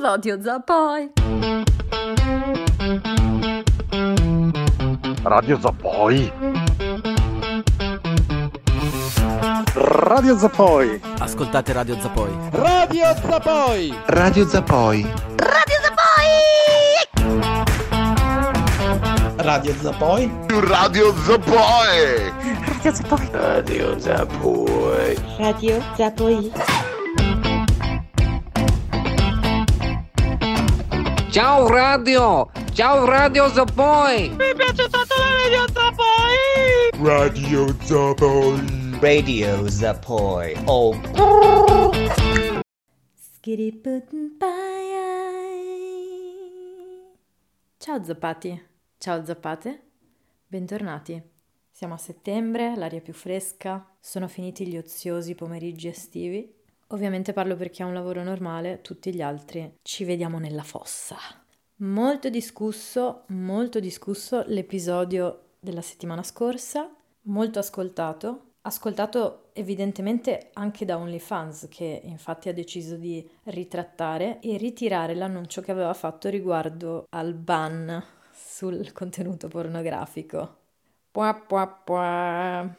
Radio Zapoi. Radio Zapoi. Radio Zapoi. Ascoltate Radio Zapoi. Radio Zapoi. Radio Zapoi. Radio Zapoi! Radio Zapoi. Radio Zapoi. Radio Zapoi. Radio Zapoi. Radio Zapoi. Ciao radio! Ciao Radio Zapoi! Radio Zapoi. Radio Zapoi. Oh. Ciao zappati, ciao zappate, bentornati. Siamo a settembre, l'aria è più fresca, sono finiti gli oziosi pomeriggi estivi. Ovviamente parlo per chi ha un lavoro normale, tutti gli altri ci vediamo nella fossa. Molto discusso, molto discusso l'episodio della settimana scorsa, molto ascoltato, ascoltato evidentemente anche da OnlyFans che infatti ha deciso di ritrattare e ritirare l'annuncio che aveva fatto riguardo al ban sul contenuto pornografico. Pua pua pua.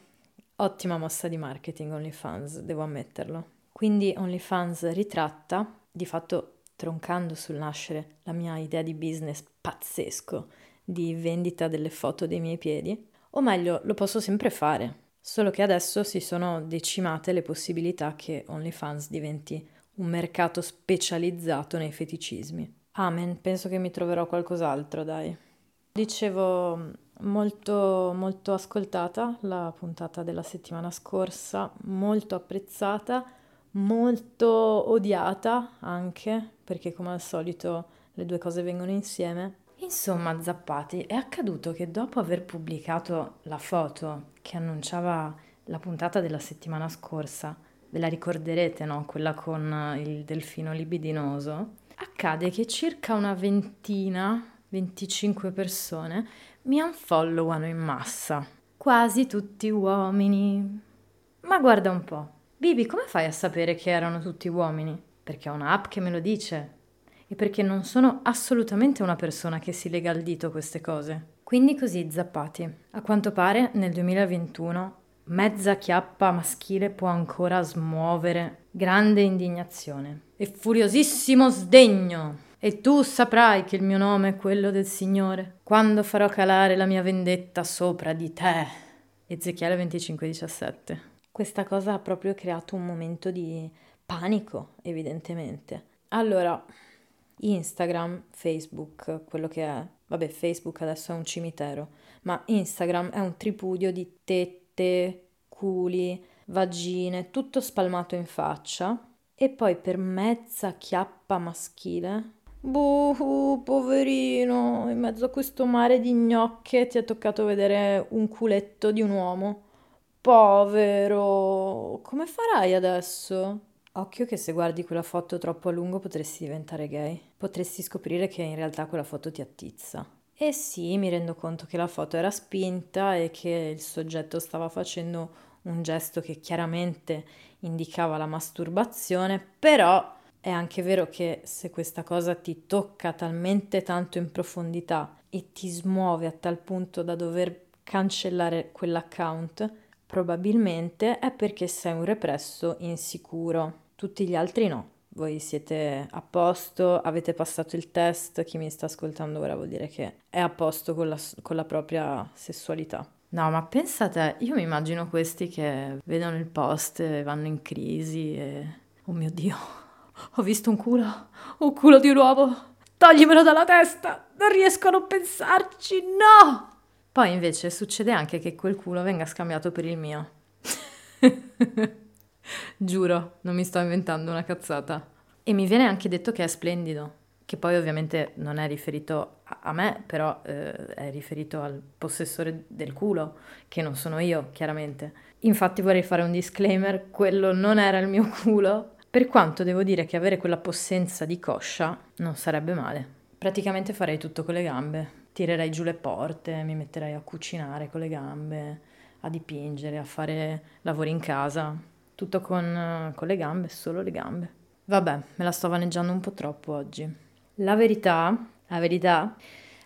Ottima mossa di marketing OnlyFans, devo ammetterlo. Quindi OnlyFans ritratta, di fatto troncando sul nascere la mia idea di business pazzesco di vendita delle foto dei miei piedi, o meglio, lo posso sempre fare, solo che adesso si sono decimate le possibilità che OnlyFans diventi un mercato specializzato nei feticismi. Amen, penso che mi troverò qualcos'altro, dai. Dicevo, molto molto ascoltata la puntata della settimana scorsa, molto apprezzata, molto odiata anche, perché come al solito le due cose vengono insieme. Insomma, zappati, è accaduto che dopo aver pubblicato la foto che annunciava la puntata della settimana scorsa, ve la ricorderete, no? Quella con il delfino libidinoso, accade che circa una ventina, 25 persone mi unfollowano in massa, quasi tutti uomini. Ma guarda un po', Bibi, come fai a sapere che erano tutti uomini? Perché ho un'app che me lo dice e perché non sono assolutamente una persona che si lega al dito queste cose. Quindi così, zappati. A quanto pare nel 2021 mezza chiappa maschile può ancora smuovere grande indignazione e furiosissimo sdegno. E tu saprai che il mio nome è quello del Signore, quando farò calare la mia vendetta sopra di te. Ezechiele 25:17. Questa cosa ha proprio creato un momento di panico, evidentemente. Allora, Instagram, Facebook, quello che è, vabbè, Facebook adesso è un cimitero, ma Instagram è un tripudio di tette, culi, vagine, tutto spalmato in faccia e poi per mezza chiappa maschile. Buh, poverino, in mezzo a questo mare di gnocche ti è toccato vedere un culetto di un uomo. Povero, come farai adesso? Occhio che se guardi quella foto troppo a lungo potresti diventare gay. Potresti scoprire che in realtà quella foto ti attizza. E sì, mi rendo conto che la foto era spinta e che il soggetto stava facendo un gesto che chiaramente indicava la masturbazione, però è anche vero che se questa cosa ti tocca talmente tanto in profondità e ti smuove a tal punto da dover cancellare quell'account, probabilmente è perché sei un represso insicuro. Tutti gli altri no. Voi siete a posto, avete passato il test, chi mi sta ascoltando ora vuol dire che è a posto con la, con la propria sessualità. No, ma pensate, io mi immagino questi che vedono il post e vanno in crisi e... Oh mio Dio, ho visto un culo, un culo di un uomo, toglimelo dalla testa, non riesco a non pensarci, no! Poi invece succede anche che quel culo venga scambiato per il mio. Giuro, non mi sto inventando una cazzata. E mi viene anche detto che è splendido, che poi ovviamente non è riferito a me, però eh, è riferito al possessore del culo, che non sono io, chiaramente. Infatti vorrei fare un disclaimer, quello non era il mio culo, per quanto devo dire che avere quella possenza di coscia non sarebbe male. Praticamente farei tutto con le gambe, tirerei giù le porte, mi metterei a cucinare con le gambe, a dipingere, a fare lavori in casa, tutto con, con le gambe, solo le gambe. Vabbè, me la sto vaneggiando un po' troppo oggi. La verità, la verità,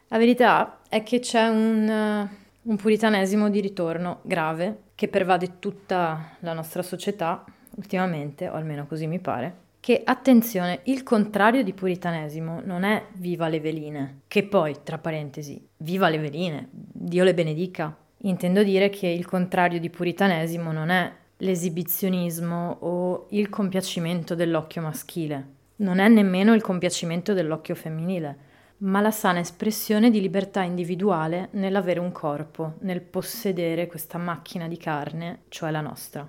la verità è che c'è un, un puritanesimo di ritorno grave che pervade tutta la nostra società ultimamente, o almeno così mi pare. Che attenzione, il contrario di puritanesimo non è viva le veline, che poi, tra parentesi, viva le veline, Dio le benedica. Intendo dire che il contrario di puritanesimo non è l'esibizionismo o il compiacimento dell'occhio maschile, non è nemmeno il compiacimento dell'occhio femminile, ma la sana espressione di libertà individuale nell'avere un corpo, nel possedere questa macchina di carne, cioè la nostra.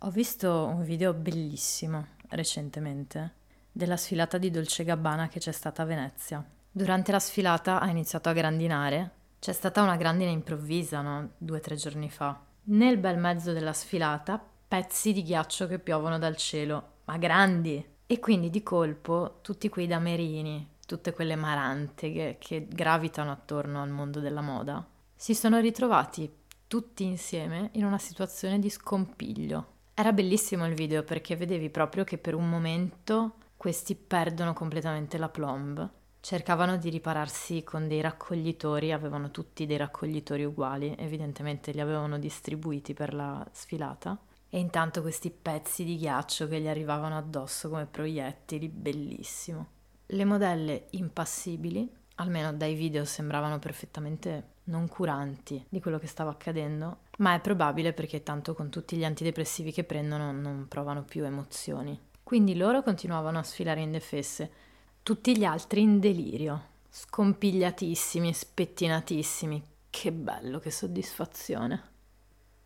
Ho visto un video bellissimo recentemente della sfilata di Dolce Gabbana che c'è stata a Venezia. Durante la sfilata ha iniziato a grandinare. C'è stata una grandine improvvisa, no? Due o tre giorni fa. Nel bel mezzo della sfilata, pezzi di ghiaccio che piovono dal cielo, ma grandi. E quindi di colpo tutti quei damerini, tutte quelle marante che, che gravitano attorno al mondo della moda, si sono ritrovati tutti insieme in una situazione di scompiglio. Era bellissimo il video perché vedevi proprio che per un momento questi perdono completamente la plomb. Cercavano di ripararsi con dei raccoglitori, avevano tutti dei raccoglitori uguali, evidentemente li avevano distribuiti per la sfilata. E intanto questi pezzi di ghiaccio che gli arrivavano addosso come proiettili, bellissimo. Le modelle impassibili, almeno dai video sembravano perfettamente non curanti di quello che stava accadendo, ma è probabile perché tanto con tutti gli antidepressivi che prendono non provano più emozioni. Quindi loro continuavano a sfilare indefesse, tutti gli altri in delirio, scompigliatissimi, spettinatissimi. Che bello, che soddisfazione.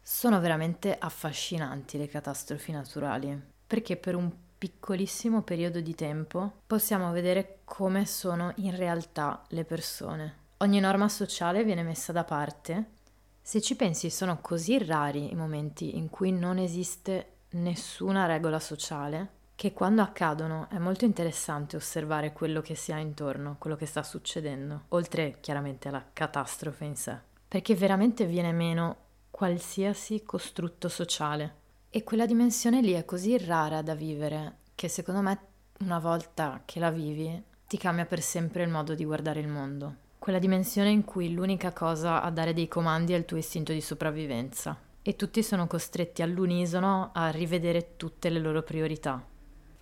Sono veramente affascinanti le catastrofi naturali, perché per un piccolissimo periodo di tempo possiamo vedere come sono in realtà le persone ogni norma sociale viene messa da parte. Se ci pensi, sono così rari i momenti in cui non esiste nessuna regola sociale che quando accadono è molto interessante osservare quello che si ha intorno, quello che sta succedendo, oltre chiaramente alla catastrofe in sé, perché veramente viene meno qualsiasi costrutto sociale. E quella dimensione lì è così rara da vivere che secondo me una volta che la vivi ti cambia per sempre il modo di guardare il mondo quella dimensione in cui l'unica cosa a dare dei comandi è il tuo istinto di sopravvivenza e tutti sono costretti all'unisono a rivedere tutte le loro priorità.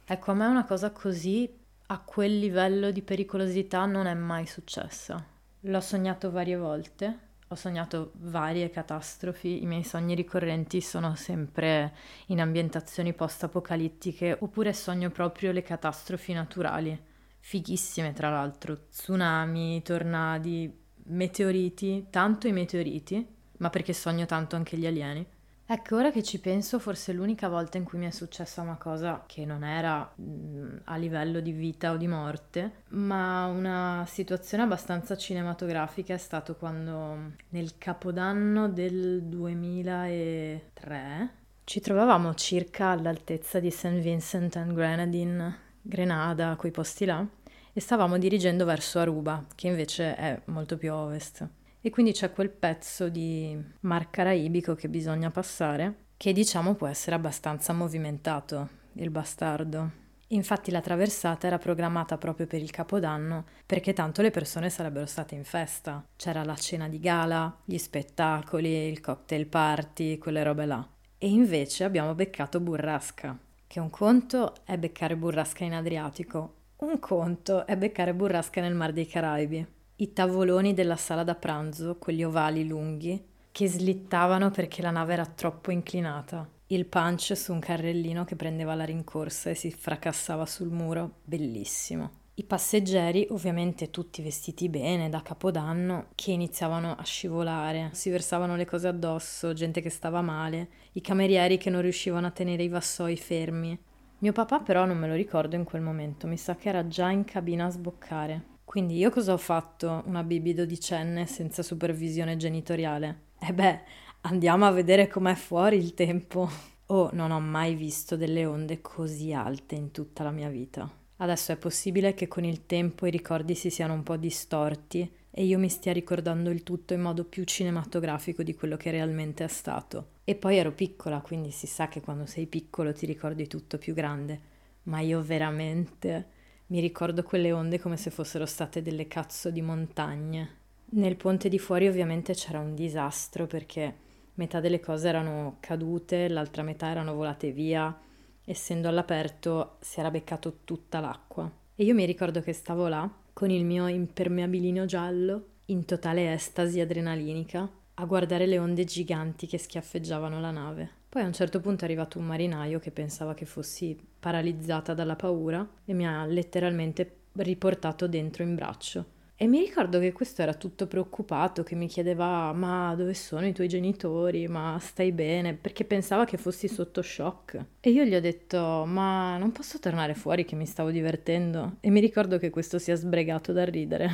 Ecco, a me una cosa così a quel livello di pericolosità non è mai successa. L'ho sognato varie volte, ho sognato varie catastrofi, i miei sogni ricorrenti sono sempre in ambientazioni post-apocalittiche oppure sogno proprio le catastrofi naturali fighissime tra l'altro, tsunami, tornadi, meteoriti, tanto i meteoriti, ma perché sogno tanto anche gli alieni. Ecco, ora che ci penso, forse l'unica volta in cui mi è successa una cosa che non era mh, mm, a livello di vita o di morte, ma una situazione abbastanza cinematografica è stato quando nel capodanno del 2003 ci trovavamo circa all'altezza di St. Vincent and Grenadine Grenada, quei posti là, e stavamo dirigendo verso Aruba, che invece è molto più a ovest. E quindi c'è quel pezzo di mar caraibico che bisogna passare, che diciamo può essere abbastanza movimentato, il bastardo. Infatti la traversata era programmata proprio per il Capodanno, perché tanto le persone sarebbero state in festa. C'era la cena di gala, gli spettacoli, il cocktail party, quelle robe là. E invece abbiamo beccato burrasca che un conto è beccare burrasca in Adriatico, un conto è beccare burrasca nel Mar dei Caraibi. I tavoloni della sala da pranzo, quelli ovali lunghi, che slittavano perché la nave era troppo inclinata. Il punch su un carrellino che prendeva la rincorsa e si fracassava sul muro, bellissimo. I passeggeri, ovviamente tutti vestiti bene da capodanno, che iniziavano a scivolare, si versavano le cose addosso, gente che stava male, i camerieri che non riuscivano a tenere i vassoi fermi. Mio papà però non me lo ricordo in quel momento, mi sa che era già in cabina a sboccare. Quindi io cosa ho fatto, una bibi dodicenne senza supervisione genitoriale? E eh beh, andiamo a vedere com'è fuori il tempo. Oh, non ho mai visto delle onde così alte in tutta la mia vita. Adesso è possibile che con il tempo i ricordi si siano un po' distorti e io mi stia ricordando il tutto in modo più cinematografico di quello che realmente è stato. E poi ero piccola, quindi si sa che quando sei piccolo ti ricordi tutto più grande. ma io veramente mi ricordo quelle onde come se fossero state delle cazzo di montagne. Nel ponte di fuori ovviamente c'era un disastro perché metà delle cose erano cadute, l'altra metà erano volate via, essendo all'aperto si era beccato tutta l'acqua. E io mi ricordo che stavo là con il mio impermeabilino giallo, in totale estasi adrenalinica, a guardare le onde giganti che schiaffeggiavano la nave. Poi a un certo punto è arrivato un marinaio che pensava che fossi paralizzata dalla paura e mi ha letteralmente riportato dentro in braccio. E mi ricordo che questo era tutto preoccupato, che mi chiedeva ma dove sono i tuoi genitori, ma stai bene, perché pensava che fossi sotto shock. E io gli ho detto ma non posso tornare fuori che mi stavo divertendo. E mi ricordo che questo si è sbregato da ridere.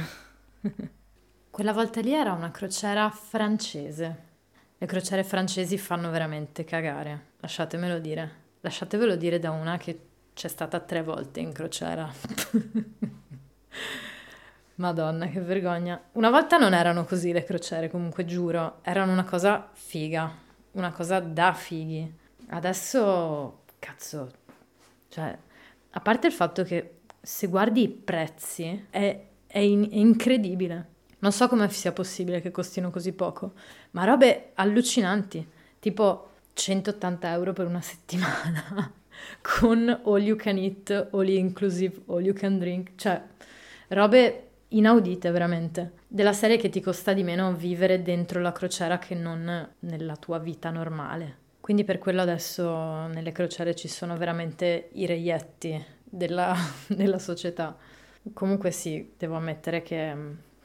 Quella volta lì era una crociera francese. Le crociere francesi fanno veramente cagare, lasciatemelo dire. Lasciatevelo dire da una che c'è stata tre volte in crociera. Madonna, che vergogna. Una volta non erano così le crociere, comunque giuro, erano una cosa figa, una cosa da fighi. Adesso, cazzo, cioè, a parte il fatto che se guardi i prezzi è, è, in- è incredibile. Non so come sia possibile che costino così poco, ma robe allucinanti, tipo 180 euro per una settimana, con all you can eat, all inclusive, all you can drink, cioè robe inaudite veramente, della serie che ti costa di meno vivere dentro la crociera che non nella tua vita normale. Quindi per quello adesso nelle crociere ci sono veramente i reietti della, della società. Comunque sì, devo ammettere che,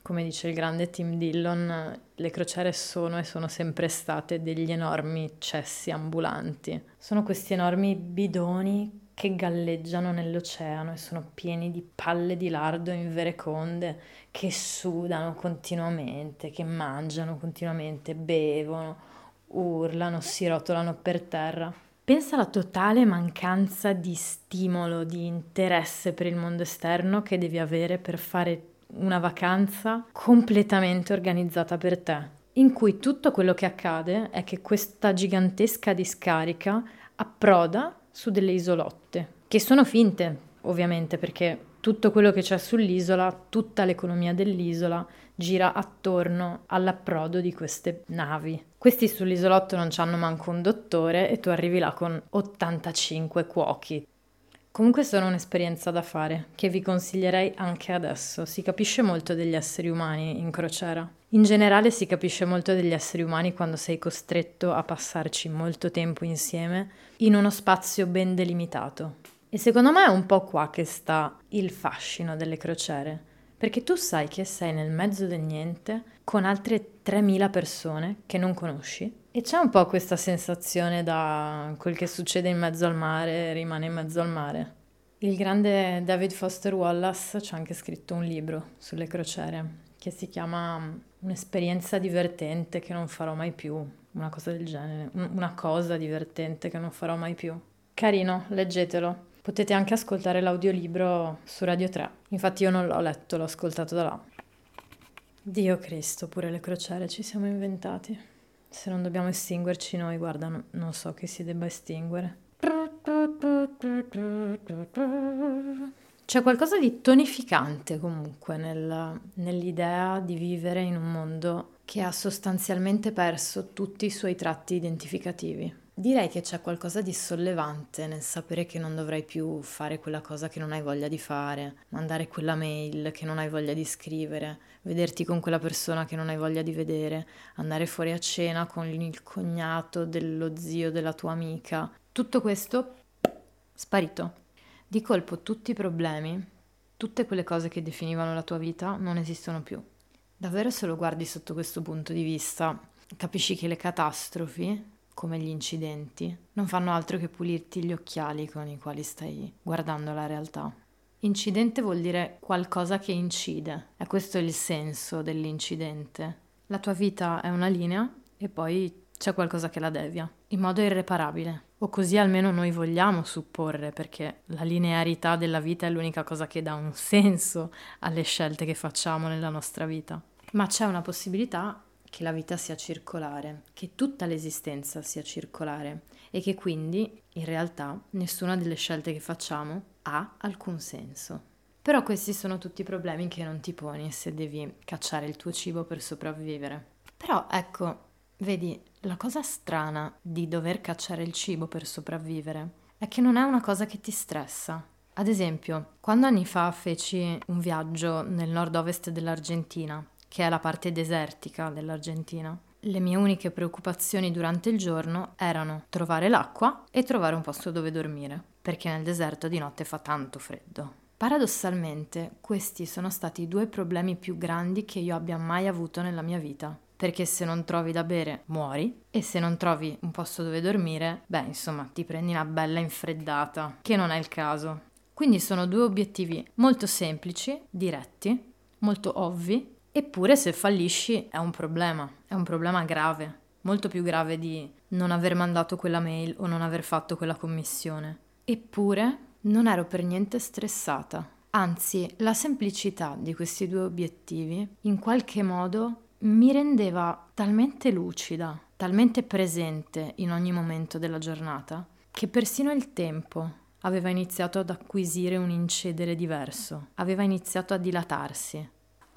come dice il grande Tim Dillon, le crociere sono e sono sempre state degli enormi cessi ambulanti. Sono questi enormi bidoni che galleggiano nell'oceano e sono pieni di palle di lardo invereconde, che sudano continuamente, che mangiano continuamente, bevono, urlano, si rotolano per terra. Pensa alla totale mancanza di stimolo, di interesse per il mondo esterno che devi avere per fare una vacanza completamente organizzata per te, in cui tutto quello che accade è che questa gigantesca discarica approda su delle isolotte, che sono finte, ovviamente, perché tutto quello che c'è sull'isola, tutta l'economia dell'isola gira attorno all'approdo di queste navi. Questi sull'isolotto non hanno manco un dottore e tu arrivi là con 85 cuochi. Comunque sono un'esperienza da fare, che vi consiglierei anche adesso. Si capisce molto degli esseri umani in crociera. In generale si capisce molto degli esseri umani quando sei costretto a passarci molto tempo insieme in uno spazio ben delimitato. E secondo me è un po' qua che sta il fascino delle crociere, perché tu sai che sei nel mezzo del niente con altre 3.000 persone che non conosci e c'è un po' questa sensazione da quel che succede in mezzo al mare rimane in mezzo al mare. Il grande David Foster Wallace ci ha anche scritto un libro sulle crociere che si chiama Un'esperienza divertente che non farò mai più, una cosa del genere, una cosa divertente che non farò mai più. Carino, leggetelo. Potete anche ascoltare l'audiolibro su Radio 3. Infatti io non l'ho letto, l'ho ascoltato da là. Dio Cristo, pure le crociere ci siamo inventati. Se non dobbiamo estinguerci noi, guarda, no, non so che si debba estinguere. C'è qualcosa di tonificante comunque nel, nell'idea di vivere in un mondo che ha sostanzialmente perso tutti i suoi tratti identificativi. Direi che c'è qualcosa di sollevante nel sapere che non dovrai più fare quella cosa che non hai voglia di fare, mandare quella mail che non hai voglia di scrivere, vederti con quella persona che non hai voglia di vedere, andare fuori a cena con il cognato dello zio della tua amica. Tutto questo sparito. Di colpo tutti i problemi, tutte quelle cose che definivano la tua vita non esistono più. Davvero se lo guardi sotto questo punto di vista, capisci che le catastrofi come gli incidenti, non fanno altro che pulirti gli occhiali con i quali stai guardando la realtà. Incidente vuol dire qualcosa che incide, è questo il senso dell'incidente. La tua vita è una linea e poi c'è qualcosa che la devia, in modo irreparabile. O così almeno noi vogliamo supporre, perché la linearità della vita è l'unica cosa che dà un senso alle scelte che facciamo nella nostra vita. Ma c'è una possibilità che la vita sia circolare, che tutta l'esistenza sia circolare e che quindi in realtà nessuna delle scelte che facciamo ha alcun senso. Però questi sono tutti problemi che non ti poni se devi cacciare il tuo cibo per sopravvivere. Però ecco, vedi, la cosa strana di dover cacciare il cibo per sopravvivere è che non è una cosa che ti stressa. Ad esempio, quando anni fa feci un viaggio nel nord-ovest dell'Argentina, che è la parte desertica dell'Argentina, le mie uniche preoccupazioni durante il giorno erano trovare l'acqua e trovare un posto dove dormire, perché nel deserto di notte fa tanto freddo. Paradossalmente, questi sono stati i due problemi più grandi che io abbia mai avuto nella mia vita. Perché se non trovi da bere, muori, e se non trovi un posto dove dormire, beh, insomma, ti prendi una bella infreddata, che non è il caso. Quindi sono due obiettivi molto semplici, diretti, molto ovvi, eppure se fallisci è un problema, è un problema grave, molto più grave di non aver mandato quella mail o non aver fatto quella commissione. Eppure non ero per niente stressata. Anzi, la semplicità di questi due obiettivi in qualche modo mi rendeva talmente lucida, talmente presente in ogni momento della giornata, che persino il tempo aveva iniziato ad acquisire un incedere diverso, aveva iniziato a dilatarsi.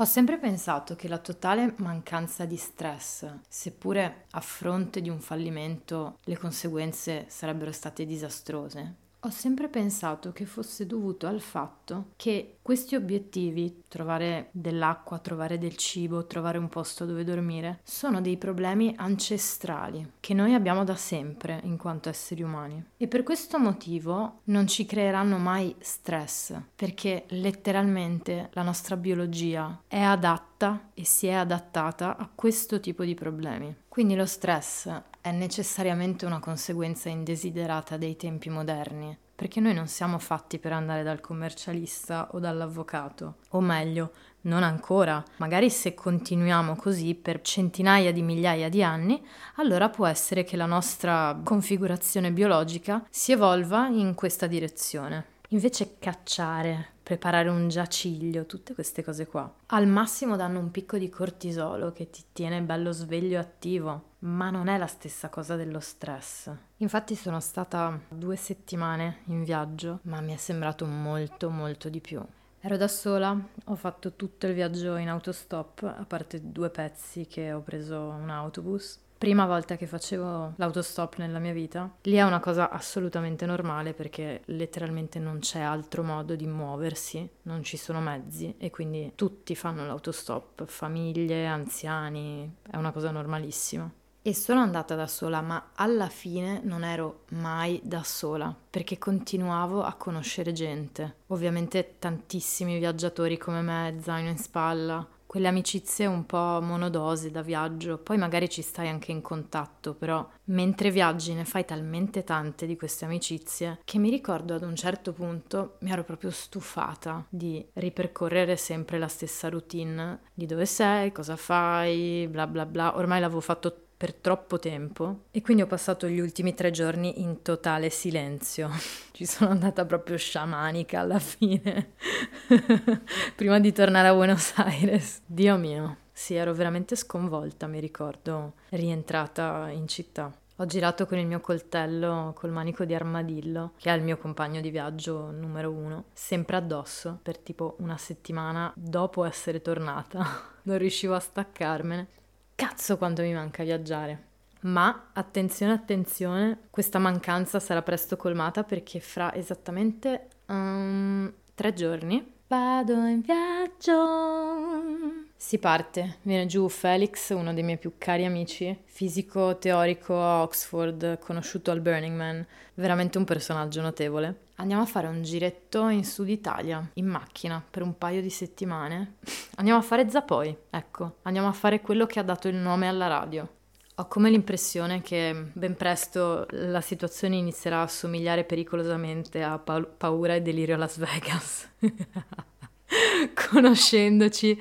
Ho sempre pensato che la totale mancanza di stress, seppure a fronte di un fallimento le conseguenze sarebbero state disastrose, ho sempre pensato che fosse dovuto al fatto che questi obiettivi, trovare dell'acqua, trovare del cibo, trovare un posto dove dormire, sono dei problemi ancestrali che noi abbiamo da sempre in quanto esseri umani. E per questo motivo non ci creeranno mai stress, perché letteralmente la nostra biologia è adatta e si è adattata a questo tipo di problemi. Quindi lo stress è necessariamente una conseguenza indesiderata dei tempi moderni, perché noi non siamo fatti per andare dal commercialista o dall'avvocato, o meglio, non ancora. Magari se continuiamo così per centinaia di migliaia di anni, allora può essere che la nostra configurazione biologica si evolva in questa direzione. Invece cacciare, preparare un giaciglio, tutte queste cose qua, al massimo danno un picco di cortisolo che ti tiene bello sveglio e attivo, ma non è la stessa cosa dello stress. Infatti sono stata due settimane in viaggio, ma mi è sembrato molto molto di più. Ero da sola, ho fatto tutto il viaggio in autostop, a parte due pezzi che ho preso un autobus prima volta che facevo l'autostop nella mia vita. Lì è una cosa assolutamente normale perché letteralmente non c'è altro modo di muoversi, non ci sono mezzi e quindi tutti fanno l'autostop, famiglie, anziani, è una cosa normalissima. E sono andata da sola, ma alla fine non ero mai da sola, perché continuavo a conoscere gente. Ovviamente tantissimi viaggiatori come me, zaino in spalla, quelle amicizie un po' monodose da viaggio, poi magari ci stai anche in contatto, però mentre viaggi ne fai talmente tante di queste amicizie che mi ricordo ad un certo punto mi ero proprio stufata di ripercorrere sempre la stessa routine di dove sei, cosa fai, bla bla bla. Ormai l'avevo fatto per troppo tempo e quindi ho passato gli ultimi tre giorni in totale silenzio. Ci sono andata proprio sciamanica alla fine, prima di tornare a Buenos Aires. Dio mio, sì, ero veramente sconvolta, mi ricordo, rientrata in città. Ho girato con il mio coltello col manico di armadillo, che è il mio compagno di viaggio numero uno, sempre addosso per tipo una settimana dopo essere tornata. Non riuscivo a staccarmene. Cazzo quanto mi manca viaggiare. Ma attenzione, attenzione, questa mancanza sarà presto colmata perché fra esattamente um, tre giorni vado in viaggio. Si parte, viene giù Felix, uno dei miei più cari amici, fisico teorico a Oxford, conosciuto al Burning Man, veramente un personaggio notevole. Andiamo a fare un giretto in Sud Italia, in macchina, per un paio di settimane. Andiamo a fare Zapoi, ecco, andiamo a fare quello che ha dato il nome alla radio. Ho come l'impressione che ben presto la situazione inizierà a somigliare pericolosamente a pa- paura e delirio a Las Vegas. Conoscendoci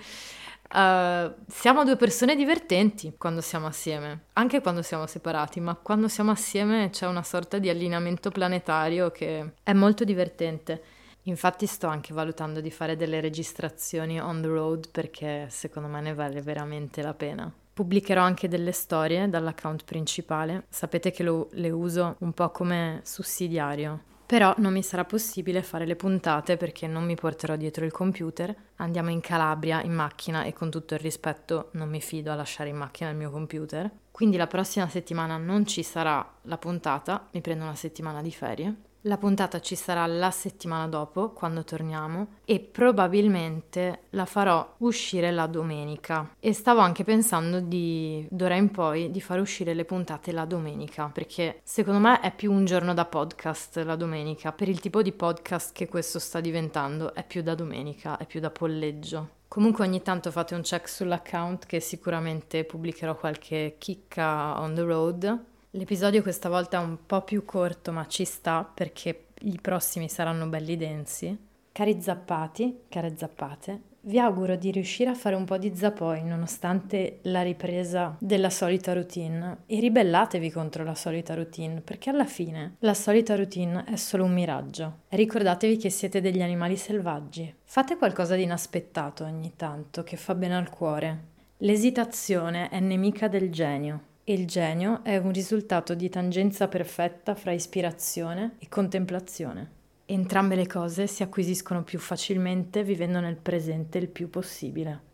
Uh, siamo due persone divertenti quando siamo assieme, anche quando siamo separati, ma quando siamo assieme c'è una sorta di allineamento planetario che è molto divertente. Infatti sto anche valutando di fare delle registrazioni on the road perché secondo me ne vale veramente la pena. Pubblicherò anche delle storie dall'account principale, sapete che lo, le uso un po' come sussidiario Però non mi sarà possibile fare le puntate perché non mi porterò dietro il computer. Andiamo in Calabria in macchina e con tutto il rispetto non mi fido a lasciare in macchina il mio computer. Quindi la prossima settimana non ci sarà la puntata, mi prendo una settimana di ferie. La puntata ci sarà la settimana dopo, quando torniamo, e probabilmente la farò uscire la domenica. E stavo anche pensando di, d'ora in poi, di far uscire le puntate la domenica, perché secondo me è più un giorno da podcast la domenica. Per il tipo di podcast che questo sta diventando, è più da domenica, è più da polleggio. Comunque ogni tanto fate un check sull'account che sicuramente pubblicherò qualche chicca on the road L'episodio questa volta è un po' più corto, ma ci sta perché i prossimi saranno belli densi. Cari zappati, care zappate, vi auguro di riuscire a fare un po' di zappoi nonostante la ripresa della solita routine e ribellatevi contro la solita routine perché alla fine la solita routine è solo un miraggio. Ricordatevi che siete degli animali selvaggi. Fate qualcosa di inaspettato ogni tanto che fa bene al cuore. L'esitazione è nemica del genio e il genio è un risultato di tangenza perfetta fra ispirazione e contemplazione. Entrambe le cose si acquisiscono più facilmente vivendo nel presente il più possibile.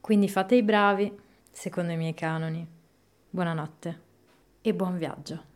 Quindi fate i bravi, secondo i miei canoni. Buonanotte e buon viaggio.